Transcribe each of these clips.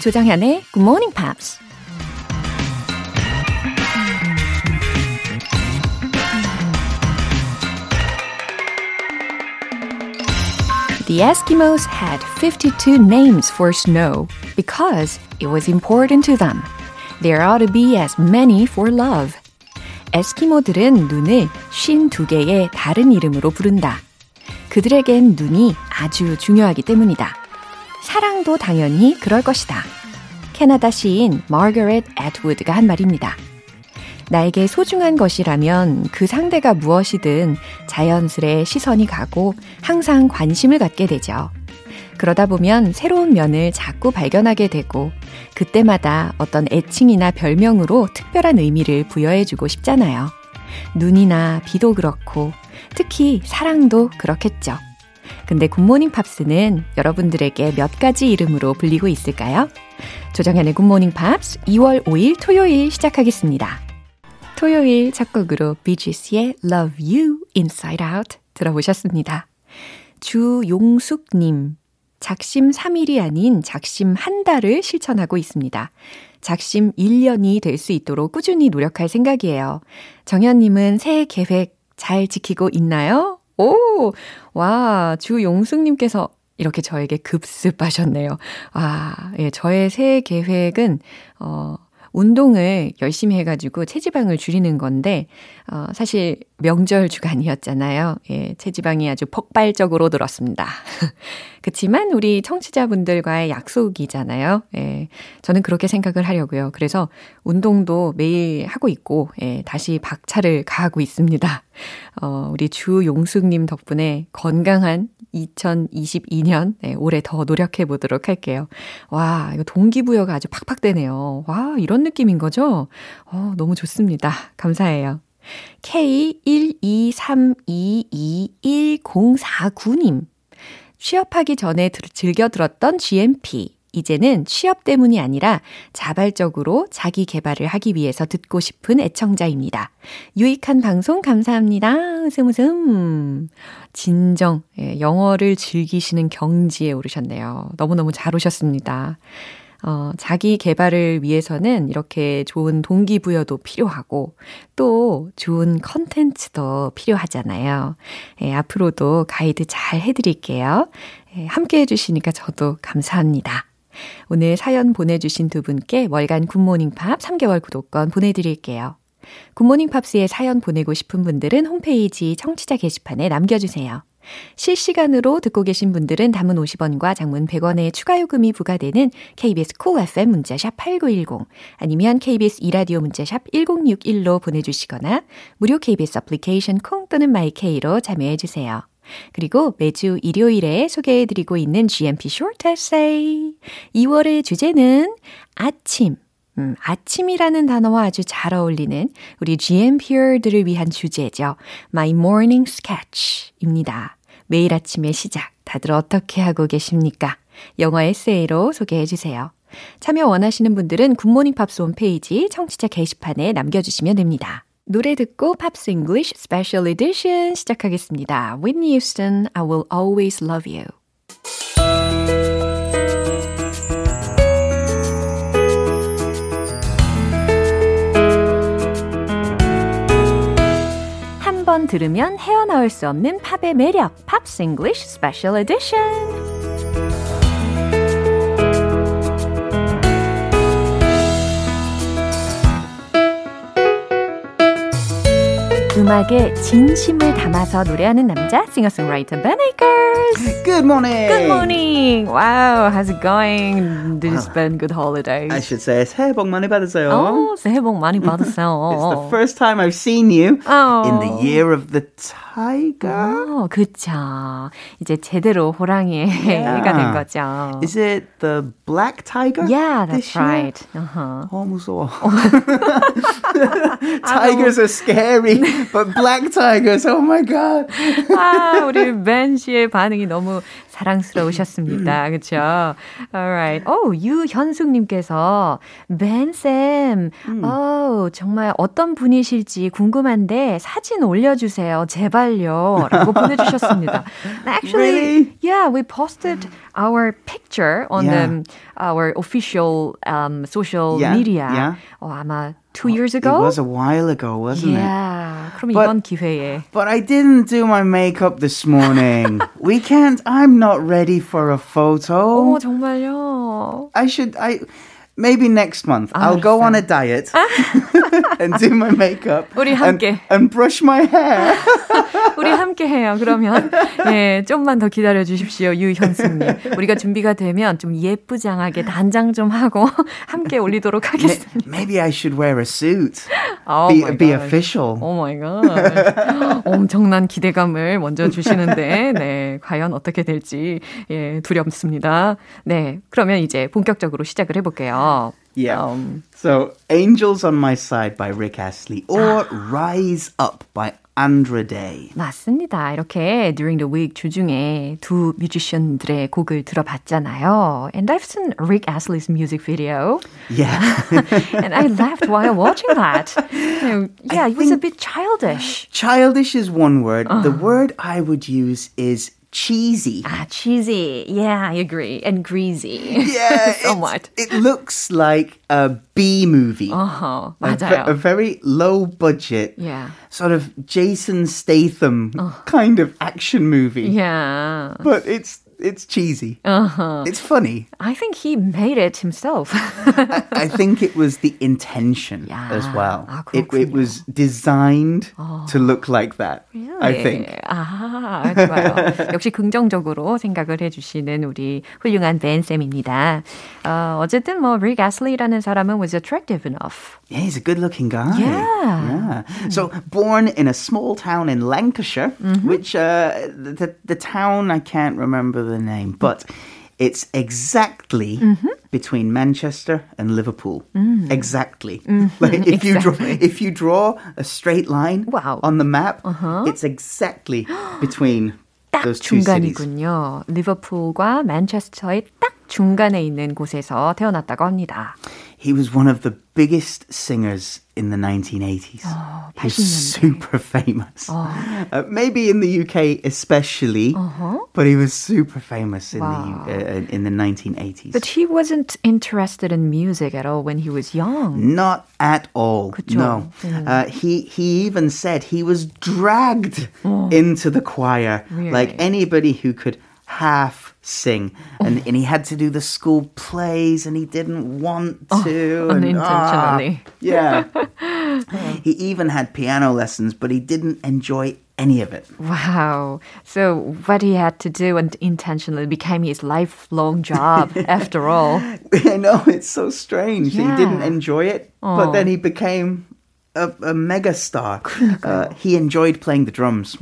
조정현의 Good Morning Pops. The Eskimos had 52 names for snow because it was important to them. There ought to be as many for love. 에스키모들은 눈을 52개의 다른 이름으로 부른다. 그들에겐 눈이 아주 중요하기 때문이다. 사랑도 당연히 그럴 것이다. 캐나다 시인 마거렛 애트우드가 한 말입니다. 나에게 소중한 것이라면 그 상대가 무엇이든 자연스레 시선이 가고 항상 관심을 갖게 되죠. 그러다 보면 새로운 면을 자꾸 발견하게 되고 그때마다 어떤 애칭이나 별명으로 특별한 의미를 부여해주고 싶잖아요. 눈이나 비도 그렇고 특히 사랑도 그렇겠죠. 근데 굿모닝 팝스는 여러분들에게 몇 가지 이름으로 불리고 있을까요? 조정현의 굿모닝 팝스 2월 5일 토요일 시작하겠습니다. 토요일 첫 곡으로 비지스의 Love You Inside Out 들어보셨습니다. 주용숙님, 작심 3일이 아닌 작심 한 달을 실천하고 있습니다. 작심 1년이 될 수 있도록 꾸준히 노력할 생각이에요. 정현님은 새해 계획 잘 지키고 있나요? 오! 와, 주용숙님께서 이렇게 저에게 급습하셨네요. 아, 예, 저의 새해 계획은, 어, 운동을 열심히 해가지고 체지방을 줄이는 건데, 어, 사실 명절 주간이었잖아요. 예, 체지방이 아주 폭발적으로 늘었습니다. 그치만 우리 청취자분들과의 약속이잖아요. 예, 저는 그렇게 생각을 하려고요. 그래서 운동도 매일 하고 있고, 예, 다시 박차를 가하고 있습니다. 어, 우리 주용숙님 덕분에 건강한 2022년, 네, 올해 더 노력해 보도록 할게요. 와, 이거 동기부여가 아주 팍팍 되네요. 와, 이런 느낌인 거죠? 어, 너무 좋습니다. 감사해요. K123221049님. 취업하기 전에 들, 즐겨 들었던 GMP. 이제는 취업 때문이 아니라 자발적으로 자기 개발을 하기 위해서 듣고 싶은 애청자입니다. 유익한 방송 감사합니다. 웃음 웃음. 진정, 예, 영어를 즐기시는 경지에 오르셨네요. 너무너무 잘 오셨습니다. 어, 자기 개발을 위해서는 이렇게 좋은 동기부여도 필요하고 또 좋은 컨텐츠도 필요하잖아요. 예, 앞으로도 가이드 잘 해드릴게요. 예, 함께 해주시니까 저도 감사합니다. 오늘 사연 보내주신 두 분께 월간 굿모닝 팝 3개월 구독권 보내드릴게요. 굿모닝 팝스에 사연 보내고 싶은 분들은 홈페이지 청취자 게시판에 남겨주세요. 실시간으로 듣고 계신 분들은 단문 50원과 장문 100원의 추가 요금이 부과되는 KBS 콜 cool FM 문자샵 8910 아니면 KBS 2라디오 문자샵 1061로 보내주시거나 무료 KBS 애플리케이션 콩 또는 my K로 참여해 주세요. 그리고 매주 일요일에 소개해드리고 있는 GMP Short Essay. 2월의 주제는 아침. 음, 아침이라는 단어와 아주 잘 어울리는 우리 GMPer들을 위한 주제죠. My Morning Sketch입니다. 매일 아침의 시작, 다들 어떻게 하고 계십니까? 영어 에세이로 소개해 주세요. 참여 원하시는 분들은 굿모닝 팝스 홈페이지 청취자 게시판에 남겨주시면 됩니다. 노래 듣고 Pops English Special Edition 시작하겠습니다. Whitney Houston, I will always love you. 한 번 들으면 헤어나올 수 없는 팝의 매력, 팝스 잉글리쉬 스페셜 에디션. 음악에 진심을 담아서 노래하는 남자 싱어송라이터 Ben Akers. Good morning. Good morning. Wow, how's it going? Did you spend good holidays? I should say 새해 복 많이 받으세요. 어, 새해 복 많이 받으세요. It's the first time I've seen you Oh. in the year of the tiger. 어, 그쵸. 이제 제대로 호랑이의 해가 된 거죠. Is it the black tiger? Yeah, this that's year? right. Uh-huh. 어 무서워. tigers are scary, but black tigers, oh my god. 아, 우리 벤 씨의 반응이 너무 사랑스러우셨습니다. 그렇죠? Alright. 오, 유현숙 님께서 벤 쌤, 어, 정말 어떤 분이실지 궁금한데 사진 올려 주세요. 제발요.라고 보내 주셨습니다. Actually, Really? yeah, we posted our picture on Yeah. um, our official um, social Yeah, media. yeah. 어, 아마 two years It ago. was a while ago, wasn't it? yeah. 그럼 But- 이번 기회에. But I didn't do my makeup this morning. we can't. I'm not ready for a photo. 어머 정말요. I should. I maybe next month I'll go on a diet and do my makeup 우리 and, 함께. and brush my hair. 우리 함께 해요. 그러면 예, 좀만 더 기다려 주십시오. 유현숙님. 우리가 준비가 되면 좀 예쁘장하게 단장 좀 하고 함께 올리도록 하겠습니다. maybe I should wear a suit. Oh be my be official. Oh my God. 엄청난 기대감을 먼저 주시는데, 네, 과연 어떻게 될지, 예, 두렵습니다. 네, 그러면 이제 본격적으로 시작을 해 볼게요. Yeah. 음, So, Angels on My Side by Rick Astley or Rise Up by Andra Day. 맞습니다. 이렇게 during the week 주중에 두 뮤지션들의 곡을 들어봤잖아요. And I've seen Rick Astley's music video. Yeah. and I laughed while watching that. You know, yeah, it was a bit childish. Childish is one word. The word I would use is cheesy. Ah, cheesy. Yeah, I agree. And greasy. Yeah. Somewhat. It looks like a B movie. Uh-huh. A, a, very low budget, yeah. sort of Jason Statham kind of action movie. Yeah. But it's it's cheesy. Uh-huh. It's funny. I think he made it himself. I think it was the intention Yeah. as well. 아, it, it 그렇군요. was designed to look like that. I think. 아, 좋아요. 역시 긍정적으로 생각을 해주시는 우리 훌륭한 벤쌤입니다. 어, 어쨌든 뭐, 릭 애슬리라는 사람은 was attractive enough. Yeah, he's a good-looking guy. Yeah. Yeah. So born in a small town in Lancashire, which uh, the the town I can't remember the name, but it's exactly between Manchester and Liverpool. Exactly. Like if you draw Exactly. if you draw a straight line Wow. on the map, it's exactly between 딱 those two cities. 중간이군요. 리버풀과 맨체스터의 딱 중간에 있는 곳에서 태어났다고 합니다. He was one of the biggest singers in the 1980s. Oh, He's super famous. Oh. Uh, maybe in the UK especially, uh-huh. but he was super famous in wow. the uh, in the 1980s. But he wasn't interested in music at all when he was young. Not at all. 그쵸? No. Mm. Uh, he he even said he was dragged oh. into the choir really? like anybody who could half sing. And, and he had to do the school plays and he didn't want to. And, ah, unintentionally. yeah. He even had piano lessons but he didn't enjoy any of it. Wow. So what he had to do and intentionally became his lifelong job after all. i know it's so strange. He didn't enjoy it but then he became a, a mega star uh, he enjoyed playing the drums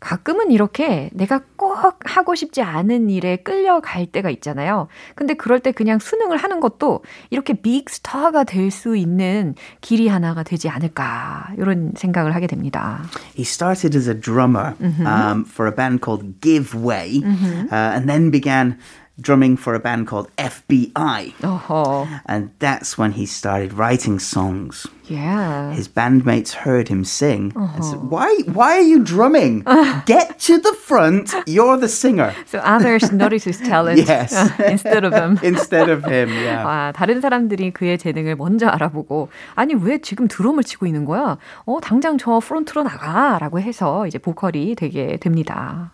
가끔은 이렇게 내가 꼭 하고 싶지 않은 일에 끌려갈 때가 있잖아요. 근데 그럴 때 그냥 수능을 하는 것도 이렇게 빅 스타가 될 수 있는 길이 하나가 되지 않을까. 이런 생각을 하게 됩니다. He started as a drummer um, for a band called Give Way, uh, and then began drumming for a band called FBI. 어허. And that's when he started writing songs. Yeah. His bandmates heard him sing and said, "Why? Why are you drumming? Get to the front. You're the singer." So others notice his talent Yes. instead of him. Instead of him, yeah. 와, 다른 사람들이 그의 재능을 먼저 알아보고 아니 왜 지금 드럼을 치고 있는 거야? 어 당장 저 프론트로 나가라고 해서 이제 보컬이 되게 됩니다.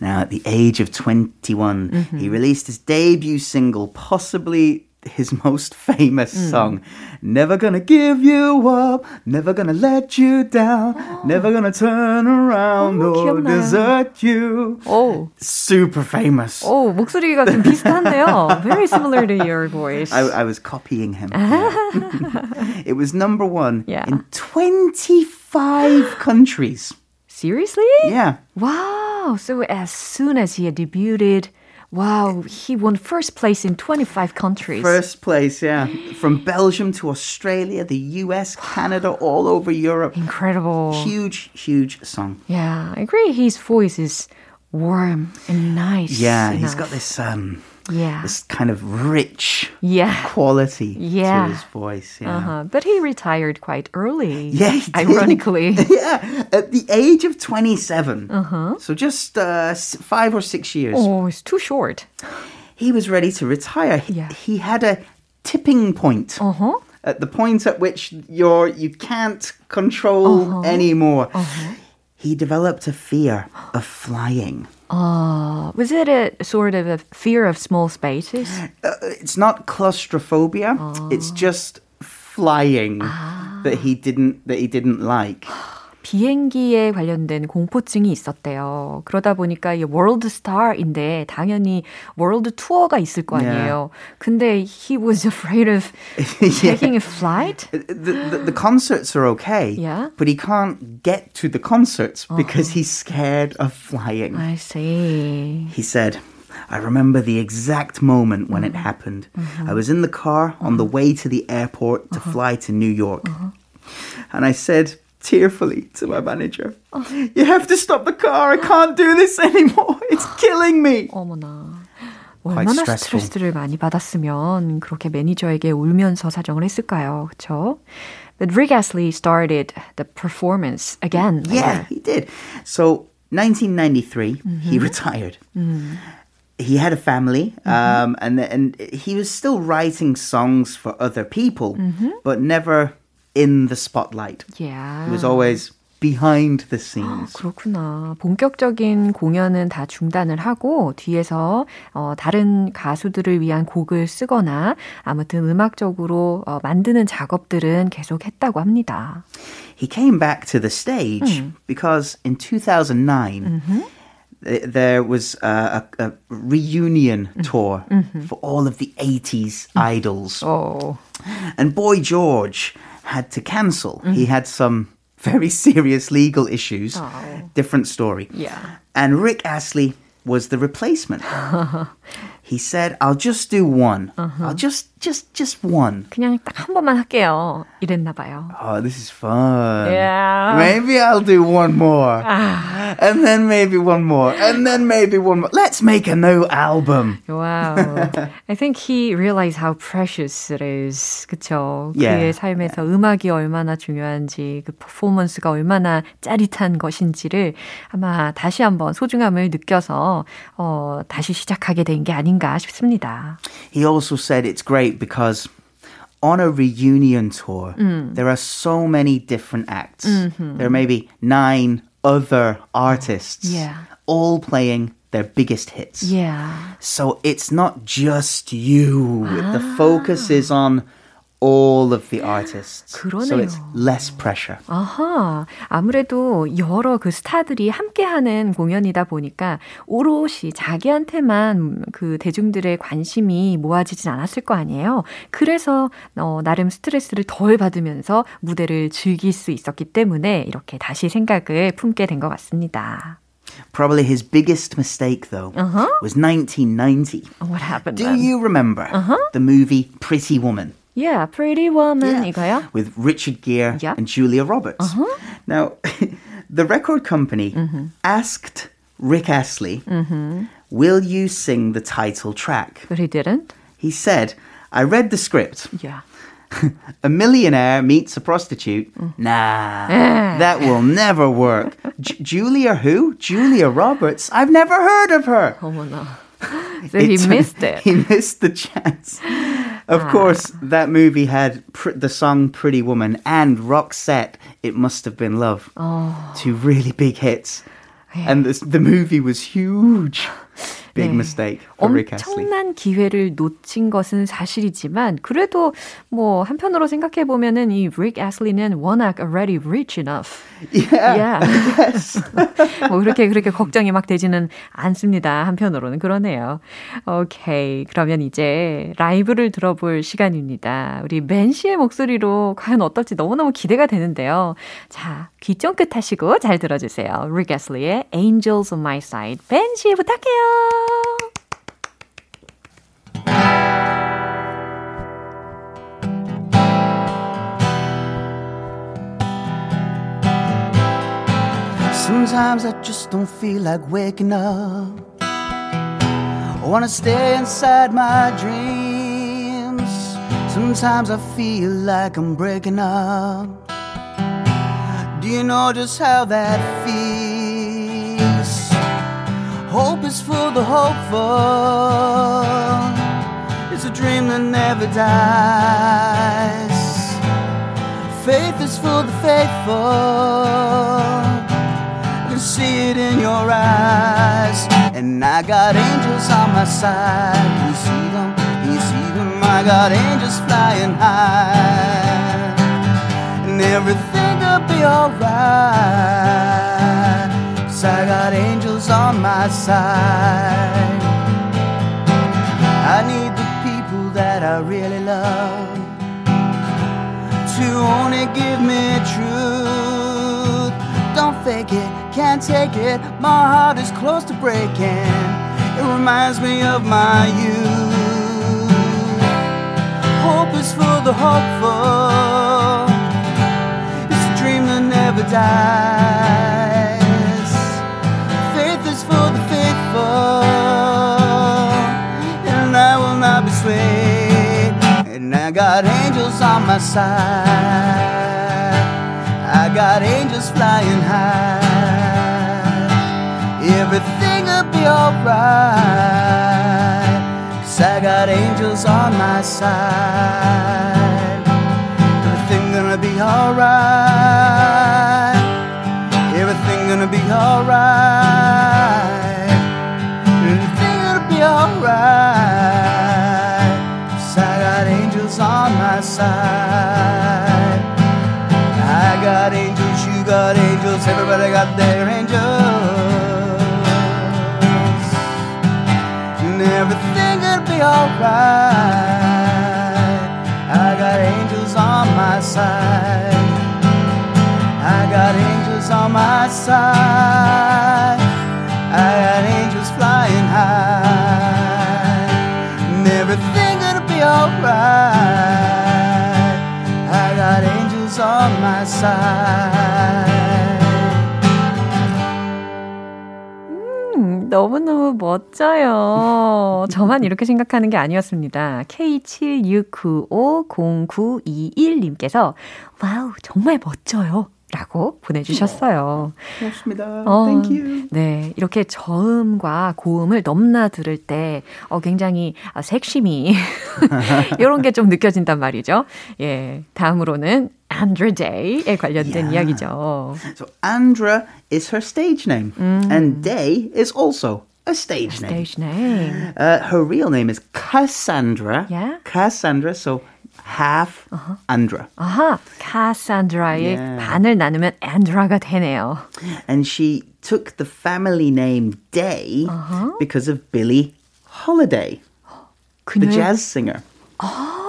Now, at the age of 21, he released his debut single, possibly his most famous song, Never Gonna Give You Up, Never Gonna Let You Down, Never Gonna Turn Around 어, or 귀엽나요? Desert You. 오, Super famous. 오 목소리가 좀 비슷한데요. Very similar to your voice. I, I was copying him. yeah. it was number one Yeah. in 25 countries. Seriously? Yeah. Wow. So as soon as he had debuted, Wow, he won first place in 25 countries. First place, yeah. From Belgium to Australia, the US, Canada, all over Europe. Incredible. Huge, huge song. Yeah, I agree. His voice is warm and nice. Yeah, enough. he's got this um yeah. this kind of rich Yeah. quality Yeah. to his voice. Yeah. Uh-huh. But he retired quite early. Yeah. Ironically. yeah, at the age of 27. Uh-huh. So just uh, five or six years. oh, it's too short. He was ready to retire. He, Yeah. he had a tipping point. Uh-huh. At the point at which you're you can't control anymore. Uh-huh. He developed a fear of flying. Uh, was it a sort of a fear of small spaces? Uh, it's not claustrophobia. It's just flying that he didn't that he didn't like. 비행기에 관련된 공포증이 있었대요. 그러다 보니까 이 월드 스타인데 당연히 월드 투어가 있을 거 아니에요. 근데 he was afraid of taking a flight. The, the, the concerts are okay, Yeah. but he can't get to the concerts because he's scared of flying. I see. He said, I remember the exact moment when it happened. I was in the car on the way to the airport to fly to New York. And I said tearfully to my manager, You have to stop the car. I can't do this anymore. It's killing me. 어머나. Quite 얼마나 stressful. 스트레스를 많이 받았으면 그렇게 매니저에게 울면서 사정을 했을까요? 그렇죠? But Rick Astley started the performance again. Yeah, later. he did. So, 1993, he retired. He had a family, um, and and he was still writing songs for other people, but never in the spotlight. Yeah. He was always behind the scenes. 그렇구나. 본격적인 공연은 다 중단을 하고 뒤에서 어, 다른 가수들을 위한 곡을 쓰거나 아무튼 음악적으로 어, 만드는 작업들은 계속 했다고 합니다. He came back to the stage because in 2009 th- there was a, a, a reunion tour for all of the 80s idols. 어, And Boy George had to cancel. He mm-hmm. had some very serious legal issues. Oh. Different story. Yeah. And Rick Astley was the replacement. he said, "I'll just do one. I'll just just just one." 그냥 딱 한 번만 할게요. 이랬나 봐요. Oh, this is fun. Yeah. Maybe I'll do one more. and then maybe one more. And then maybe one more. Let's make a new album. Wow. I think he realized how precious it is. 그쵸? Yeah. 그의 삶에서 음악이 얼마나 중요한지, 그 퍼포먼스가 얼마나 짜릿한 것인지를 아마 다시 한번 소중함을 느껴서, 어, 다시 시작하게 된 게 아닌가 싶습니다. He also said it's great because on a reunion tour, there are so many different acts. There are maybe nine other artists, Yeah. all playing their biggest hits. Yeah. So it's not just you. The focus is on all of the artists. So it's 그러네요. less pressure. 아하, 아무래도 여러 그 스타들이 함께 하는 공연이다 보니까 오롯이 자기한테만 그 대중들의 관심이 모아지진 않았을 거 아니에요. 그래서 어, 나름 스트레스를 덜 받으면서 무대를 즐길 수 있었기 때문에 이렇게 다시 생각을 품게 된 것 같습니다. Probably his biggest mistake, though, was 1990. What happened Do then? you remember the movie Pretty Woman? Yeah, Pretty Woman Yeah. 이거요? With Richard Gere Yeah. and Julia Roberts. Now, the record company asked Rick Astley, Will you sing the title track? But he didn't. He said, I read the script. Yeah. A millionaire meets a prostitute. Nah, that will never work. J- Julia who? Julia Roberts? I've never heard of her. 어머나. So he It's- missed it. He missed the chance. Of hmm. course, that movie had pr- the song Pretty Woman and Roxette, It Must Have Been Love. Oh. Two really big hits. And this, the movie was huge. Big 네. mistake for Rick Astley. 엄청난 기회를 놓친 것은 사실이지만 그래도 뭐 한편으로 생각해 보면은 이 Rick Astley는 워낙 already rich enough. Yeah. Yeah. 뭐 그렇게 그렇게 걱정이 막 되지는 않습니다. 한편으로는 그러네요. 오케이. 그러면 이제 라이브를 들어볼 시간입니다. 우리 맨 씨의 목소리로 과연 어떨지 너무너무 기대가 되는데요. 자, 귀 쫑긋 하시고 잘 들어주세요. Rick Astley의 Angels on My Side. 벤씨 부탁해요. Sometimes I just don't feel like waking up. I wanna stay inside my dreams. Sometimes I feel like I'm breaking up. Do you know just how that feels? Hope is for the hopeful. It's a dream that never dies. Faith is for the faithful You can see it in your eyes. And I got angels on my side. You see them, you see them. I got angels flying high. And everything will be alright. I got angels on my side. I need the people that I really love to only give me truth. Don't fake it can't take it. My heart is close to breaking. It reminds me of my youth. Hope is for the hopeful. It's a dream that never dies. And I will not be swayed. And I got angels on my side. I got angels flying high everything'll be alright. Cause I got angels on my side. Everything gonna be alright. Everything gonna be alright. Side. I got angels, you got angels, everybody got their angels. And everything will be alright. 멋져요. 저만 이렇게 생각하는 게 아니었습니다. K76950921님께서 와우, 정말 멋져요. 라고 보내주셨어요. 고맙습니다. 어, Thank you. 네, 이렇게 저음과 고음을 넘나 들을 때 어, 굉장히 아, 색심이 이런 게 좀 느껴진단 말이죠. 예, 다음으로는 Andra Day에 관련된 yeah. 이야기죠. So Andra is her stage name, 음. and Day is also a stage a name. Stage name. Uh, her real name is Cassandra. Yeah. Cassandra. So half uh-huh. Andra. 아하, Cassandra의 yeah. 반을 나누면 Andra가 되네요. And she took the family name Day uh-huh. because of Billie Holiday, 그녀의... the jazz singer. 아,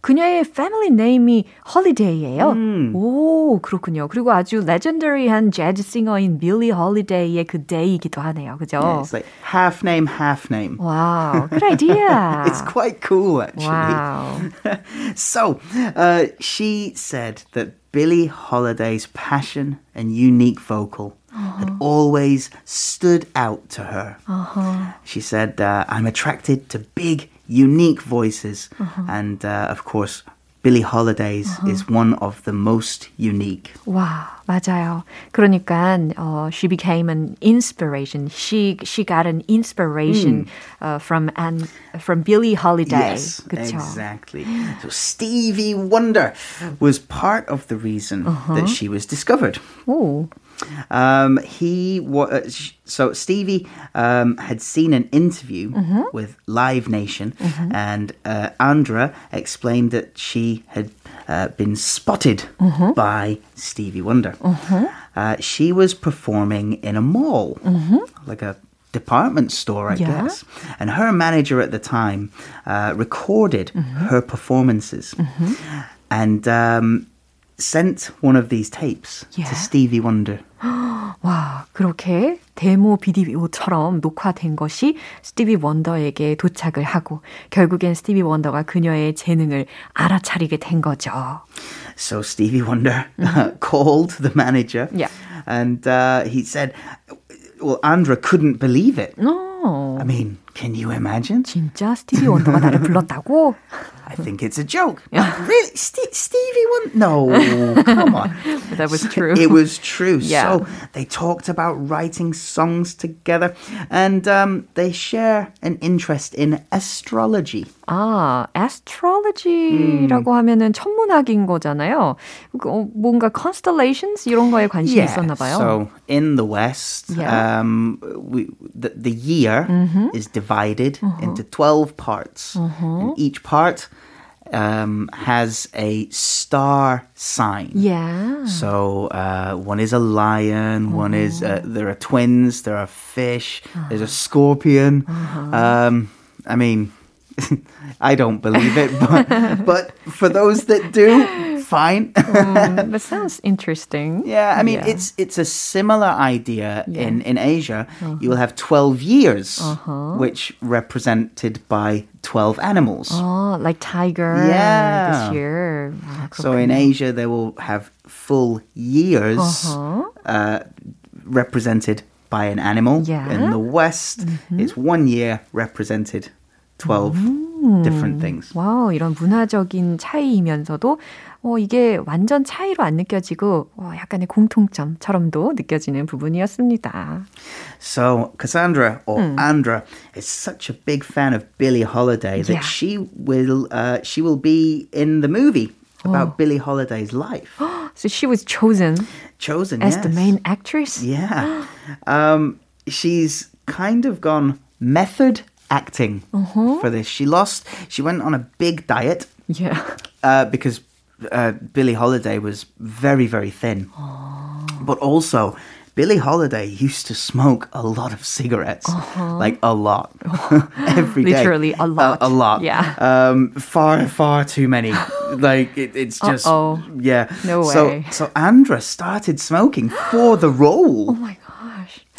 그녀의 패밀리 네임이 홀리데이예요. 음. 오, 그렇군요. 그리고 아주 레전더리한 재즈 싱어인 빌리 홀리데이의 그 데이이기도 하네요. 그죠? Yeah, it's like half name, half name. Wow, good idea. it's quite cool actually. Wow. so, uh, she said that Billie Holiday's passion and unique vocal uh-huh. had always stood out to her. Uh-huh. She said, uh, I'm attracted to big, unique voices. Uh-huh. And uh, of course, Billie Holiday's uh-huh. is one of the most unique. 와, 맞아요. 그러니까 uh, she became an inspiration. She she got an inspiration mm. uh, from an from Billie Holiday. Yes, 그쵸? exactly. So Stevie Wonder was part of the reason uh-huh. that she was discovered. Oh. Um, he was so Stevie um, had seen an interview mm-hmm. with Live Nation, mm-hmm. and uh, Andra explained that she had uh, been spotted mm-hmm. by Stevie Wonder. Mm-hmm. Uh, she was performing in a mall, mm-hmm. like a department store, I yeah. guess. And her manager at the time uh, recorded mm-hmm. her performances. And um, sent one of these tapes Yeah. to Stevie Wonder. 와, 그렇게 데모 비디오처럼 녹화된 것이 스티비 원더에게 도착을 하고 결국엔 스티비 원더가 그녀의 재능을 알아차리게 된 거죠. So Stevie Wonder uh, called the manager, Yeah. and uh, he said, "Well, Andra couldn't believe it. 어, I mean, can you imagine? 진짜 스티비 원더가 나를 불렀다고? I think it's a joke. really, Ste- Stevie Wonder? No, come on. That was true. It was true. Yeah. So they talked about writing songs together, and um, they share an interest in astrology. 아, astrology라고 하면은 천문학인 거잖아요. 그, 어, 뭔가 constellations 이런 거에 관심이 있었나 봐요. So in the West, Yeah. um, we, the, the year is divided into 12 parts. And each part um, has a star sign. yeah. So uh, one is a lion, one is, uh, there are twins, there are fish, there's a scorpion. Um, I mean, I don't believe it, but, but for those that do, fine. Mm, that sounds interesting. Yeah, I mean Yeah. it's it's a similar idea in in Asia. You will have twelve years, which represented by twelve animals. Oh, like tiger Yeah. this year. 아, So in Asia, they will have full years uh, represented by an animal. Yeah. In the West, it's one year represented 12 different things. 와우, 이런 문화적인 차이이면서도 어, 이게 완전 차이로 안 느껴지고 어, 약간의 공통점처럼도 느껴지는 부분이었습니다. So Cassandra or Andra is such a big fan of Billie Holiday that Yeah. she will uh, she will be in the movie about Billie Holiday's life. So she was chosen Chosen as the yes. main actress. Yeah. um, she's kind of gone method acting for this. She lost. She went on a big diet Yeah. uh, because uh, Billie Holiday was very, very thin. But also, Billie Holiday used to smoke a lot of cigarettes, like a lot, every day. Literally a lot. a lot. Yeah. Um, far, far too many. like it, it's just Uh-oh. yeah. No so, way. So so Andra started smoking for the role. Oh my gosh.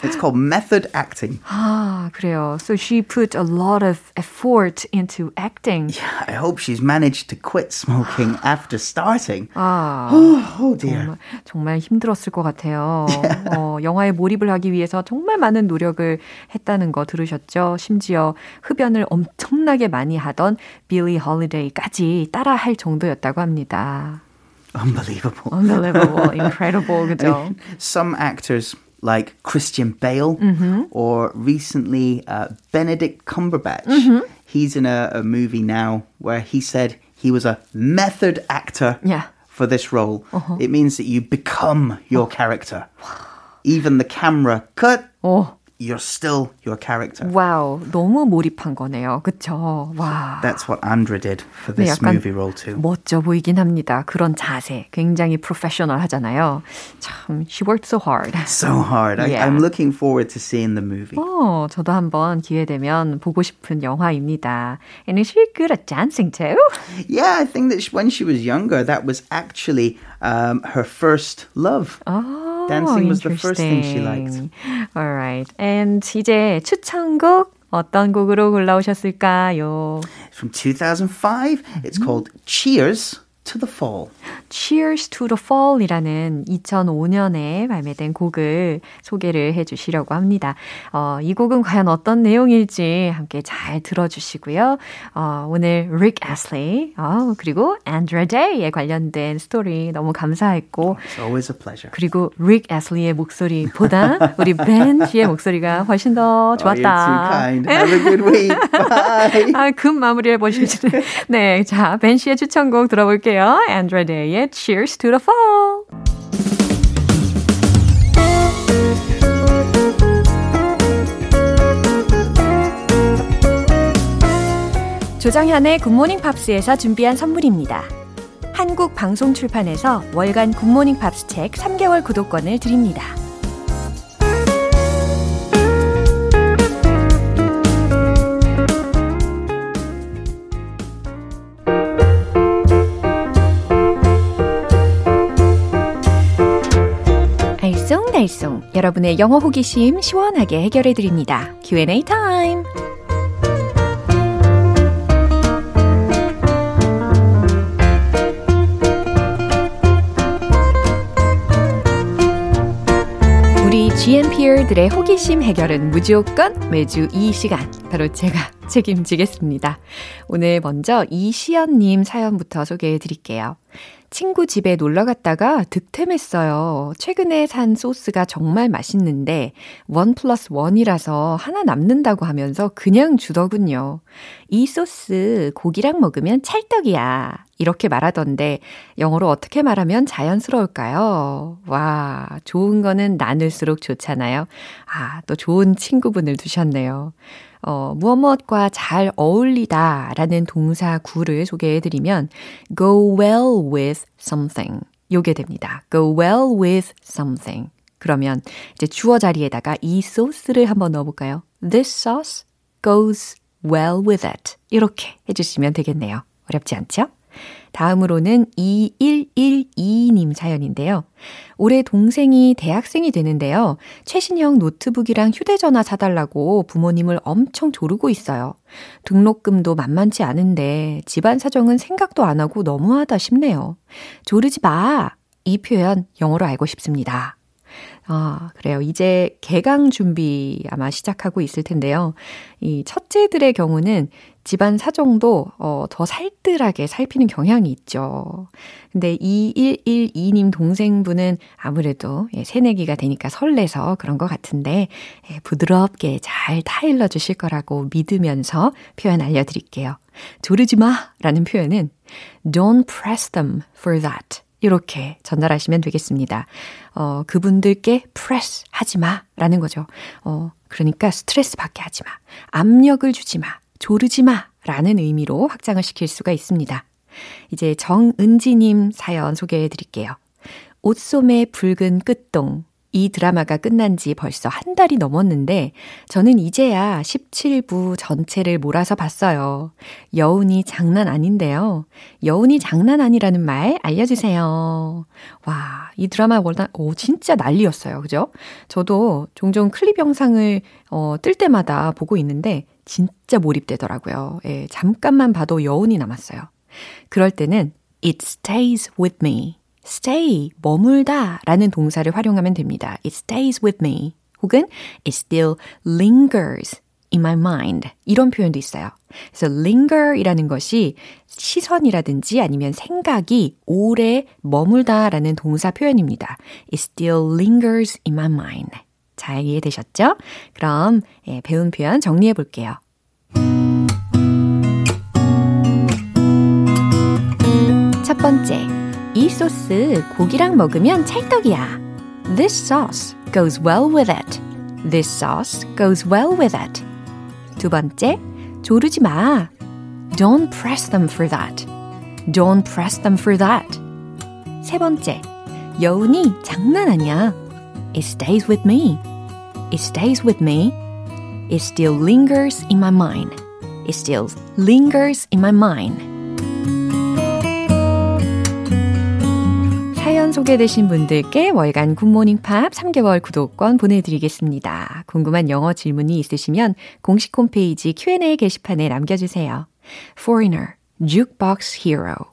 It's called method acting. 아, 그래요. So she put a lot of effort into acting. I hope she's managed to quit smoking after starting. 아, Oh dear. 정말, 정말 힘들었을 것 같아요. 어, 영화에 몰입을 하기 위해서 정말 많은 노력을 했다는 거 들으셨죠? 심지어 흡연을 엄청나게 많이 하던 빌리 홀리데이까지 따라 할 정도였다고 합니다. Unbelievable. Unbelievable, incredible, 그죠? Some actors like Christian Bale mm-hmm. or recently uh, Benedict Cumberbatch. Mm-hmm. He's in a, a movie now where he said he was a method actor Yeah. for this role. Uh-huh. It means that you become your oh. character. Even the camera cut, 오, you're still your character. 와우, 너무 몰입한 거네요. 그쵸? 와. That's what Andra did for 네, this 약간 movie role too. 멋져 보이긴 합니다. 그런 자세 굉장히 프로페셔널 하잖아요. 참, she worked so hard. So hard. I, Yeah. I'm looking forward to seeing the movie. 어, 저도 한번 기회 되면 보고 싶은 영화입니다. And is she good at dancing too? Yeah, I think that sh- when she was younger, that was actually um, her first love. 어, Dancing was the first thing she liked. interesting. Alright. And 이제 추천곡 어떤 곡으로 골라오셨을까요? From 2005, it's called Cheers to the Fall. Cheers to the Fall이라는 2005년에 발매된 곡을 소개를 해주시려고 합니다. 어, 이 곡은 과연 어떤 내용일지 함께 잘 들어주시고요. 어, 오늘 Rick Astley 어, 그리고 Andra Day에 관련된 스토리 너무 감사했고 It's always a pleasure. 그리고 Rick Astley의 목소리보다 우리 벤 씨의 목소리가 훨씬 더 Oh, you're too 좋았다. kind. Have a good week. Bye. 아, 급 마무리 해보시죠. 네, 자, 벤 씨의 추천곡 들어볼게요. Andra Day의 Cheers to the Fall. 조정현의 굿모닝 팝스에서 준비한 선물입니다. 한국 방송 출판에서 월간 굿모닝 팝스 책 3개월 구독권을 드립니다. 알쏭달쏭 여러분의 영어 호기심 시원하게 해결해 드립니다. Q&A 타임. 우리 GMPR들의 호기심 해결은 무조건 매주 이 시간 바로 제가 책임지겠습니다. 오늘 먼저 이시연님 사연부터 소개해 드릴게요. 친구 집에 놀러 갔다가 득템했어요. 최근에 산 소스가 정말 맛있는데 원 플러스 원이라서 하나 남는다고 하면서 그냥 주더군요. 이 소스 고기랑 먹으면 찰떡이야. 이렇게 말하던데 영어로 어떻게 말하면 자연스러울까요? 와, 좋은 거는 나눌수록 좋잖아요. 아, 또 좋은 친구분을 두셨네요. 어, 무엇 무엇과 잘 어울리다 라는 동사 구를 소개해 드리면 go well with something. 요게 됩니다. go well with something. 그러면 이제 주어 자리에다가 이 소스를 한번 넣어 볼까요? This sauce goes well with it. 이렇게 해 주시면 되겠네요. 어렵지 않죠? 다음으로는 2112님 사연인데요. 올해 동생이 대학생이 되는데요. 최신형 노트북이랑 휴대전화 사달라고 부모님을 엄청 조르고 있어요. 등록금도 만만치 않은데 집안 사정은 생각도 안 하고 너무하다 싶네요. 조르지 마! 이 표현 영어로 알고 싶습니다. 아, 그래요. 이제 개강 준비 아마 시작하고 있을 텐데요. 이 첫째들의 경우는 집안 사정도 어, 더 살뜰하게 살피는 경향이 있죠. 근데 2112님 동생분은 아무래도 예, 새내기가 되니까 설레서 그런 것 같은데 예, 부드럽게 잘 타일러 주실 거라고 믿으면서 표현 알려드릴게요. 조르지 마! 라는 표현은 Don't press them for that. 이렇게 전달하시면 되겠습니다. 어, 그분들께 프레스 하지 마 라는 거죠. 어, 그러니까 스트레스 받게 하지 마. 압력을 주지 마. 조르지 마. 라는 의미로 확장을 시킬 수가 있습니다. 이제 정은지님 사연 소개해 드릴게요. 옷소매 붉은 끝동. 이 드라마가 끝난 지 벌써 한 달이 넘었는데 저는 이제야 17부 전체를 몰아서 봤어요. 여운이 장난 아닌데요. 여운이 장난 아니라는 말 알려주세요. 와, 이 드라마 월단, 오, 진짜 난리였어요. 그죠? 저도 종종 클립 영상을, 어, 뜰 때마다 보고 있는데 진짜 몰입되더라고요. 예, 잠깐만 봐도 여운이 남았어요. 그럴 때는 it stays with me. stay, 머물다 라는 동사를 활용하면 됩니다. It stays with me. 혹은 it still lingers in my mind. 이런 표현도 있어요. 그래서 linger 이라는 것이 시선이라든지 아니면 생각이 오래 머물다 라는 동사 표현입니다. It still lingers in my mind. 잘 이해되셨죠? 그럼 예, 배운 표현 정리해 볼게요. 첫 번째. 이 소스 고기랑 먹으면 찰떡이야. This sauce goes well with it. This sauce goes well with it. 두 번째, 조르지 마. Don't press them for that. Don't press them for that. 세 번째, 여운이 장난 아니야. It stays with me. It stays with me. It still lingers in my mind. It still lingers in my mind. 사연 소개되신 분들께 월간 굿모닝 팝 3개월 구독권 보내드리겠습니다. 궁금한 영어 질문이 있으시면 공식 홈페이지 Q&A 게시판에 남겨주세요. Foreigner, Jukebox Hero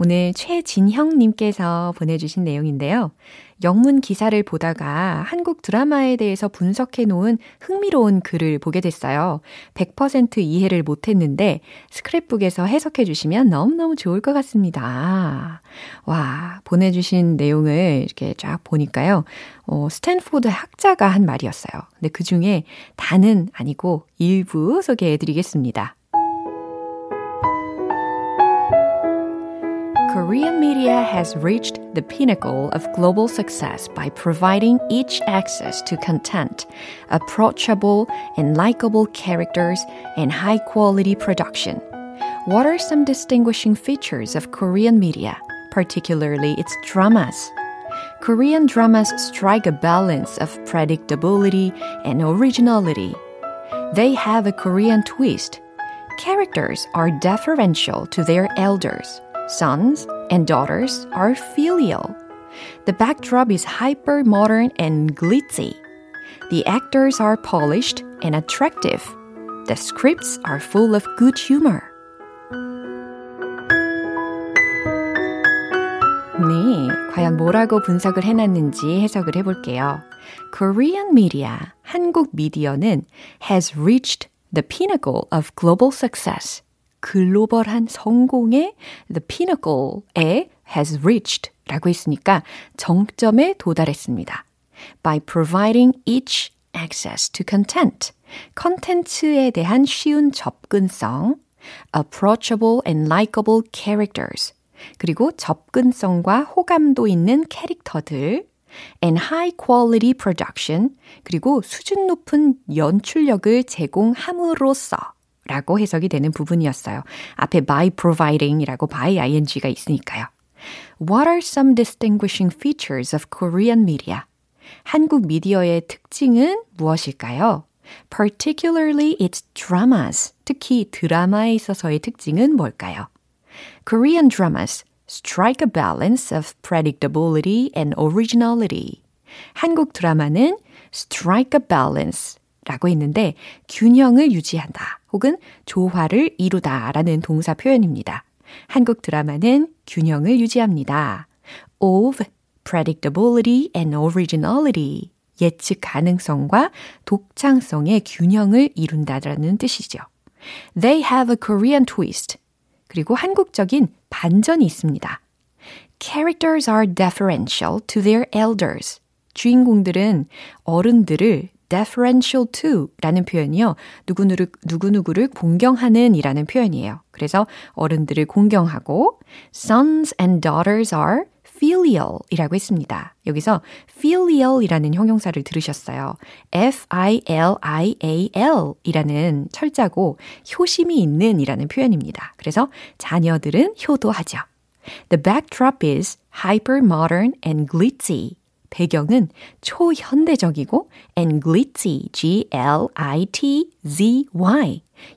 오늘 최진형님께서 보내주신 내용인데요. 영문 기사를 보다가 한국 드라마에 대해서 분석해 놓은 흥미로운 글을 보게 됐어요. 100% 이해를 못했는데 스크랩북에서 해석해 주시면 너무너무 좋을 것 같습니다. 와, 보내주신 내용을 이렇게 쫙 보니까요. 어, 스탠포드 학자가 한 말이었어요. 근데 그 중에 다는 아니고 일부 소개해 드리겠습니다. Korean media has reached the pinnacle of global success by providing each access to content, approachable and likable characters, and high quality production. What are some distinguishing features of Korean media, particularly its dramas? Korean dramas strike a balance of predictability and originality. They have a Korean twist. Characters are deferential to their elders Sons and daughters are filial. The backdrop is hyper modern and glitzy. The actors are polished and attractive. The scripts are full of good humor. 네, 과연 뭐라고 분석을 해놨는지 해석을 해볼게요. Korean media, 한국 미디어는 has reached the pinnacle of global success. 글로벌한 성공의 the pinnacle에 has reached 라고 했으니까 정점에 도달했습니다. By providing each access to content. 컨텐츠에 대한 쉬운 접근성, approachable and likable characters. 그리고 접근성과 호감도 있는 캐릭터들, and high quality production, 그리고 수준 높은 연출력을 제공함으로써 라고 해석이 되는 부분이었어요. 앞에 by providing 이라고 by ing가 있으니까요. What are some distinguishing features of Korean media? 한국 미디어의 특징은 무엇일까요? Particularly its dramas. 특히 드라마에 있어서의 특징은 뭘까요? Korean dramas strike a balance of predictability and originality. 한국 드라마는 strike a balance 라고 했는데 균형을 유지한다 혹은 조화를 이루다 라는 동사 표현입니다. 한국 드라마는 균형을 유지합니다. of predictability and originality 예측 가능성과 독창성의 균형을 이룬다라는 뜻이죠. They have a Korean twist. 그리고 한국적인 반전이 있습니다. Characters are deferential to their elders. 주인공들은 어른들을 deferential to 라는 표현이요. 누구누구, 누구누구를 공경하는 이라는 표현이에요. 그래서 어른들을 공경하고 sons and daughters are filial 이라고 했습니다. 여기서 filial 이라는 형용사를 들으셨어요. F-I-L-I-A-L 이라는 철자고 효심이 있는 이라는 표현입니다. 그래서 자녀들은 효도하죠. The backdrop is hyper modern and glitzy. 배경은 초현대적이고 and glitzy, G-L-I-T-Z-Y.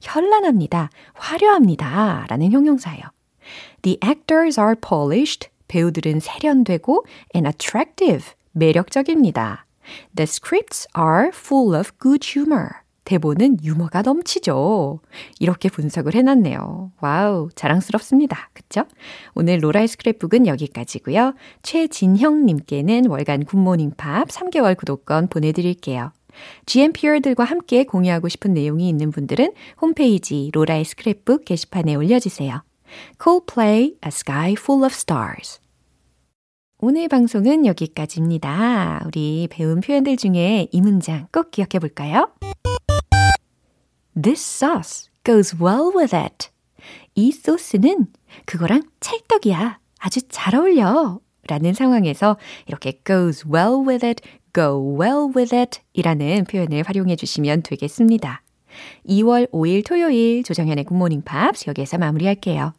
현란합니다. 화려합니다. 라는 형용사예요. The actors are polished. 배우들은 세련되고 and attractive. 매력적입니다. The scripts are full of good humor. 대본은 유머가 넘치죠. 이렇게 분석을 해놨네요. wow, 자랑스럽습니다. 그쵸? 오늘 로라의 스크랩북은 여기까지고요. 최진형님께는 월간 굿모닝 팝 3개월 구독권 보내드릴게요. GMPer들과 함께 공유하고 싶은 내용이 있는 분들은 홈페이지 로라의 스크랩북 게시판에 올려주세요. Coldplay, A Sky Full of Stars. 오늘 방송은 여기까지입니다. 우리 배운 표현들 중에 이 문장 꼭 기억해 볼까요? This sauce goes well with it. 이 소스는 그거랑 찰떡이야. 아주 잘 어울려. 라는 상황에서 이렇게 goes well with it, go well with it 이라는 표현을 활용해 주시면 되겠습니다. 2월 5일 토요일 조정현의 굿모닝 팝스 여기에서 마무리할게요.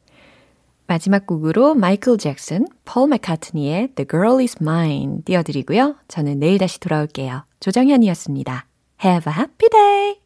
마지막 곡으로 마이클 잭슨, 폴 맥카트니의 The Girl Is Mine 띄워드리고요. 저는 내일 다시 돌아올게요. 조정현이었습니다. Have a happy day!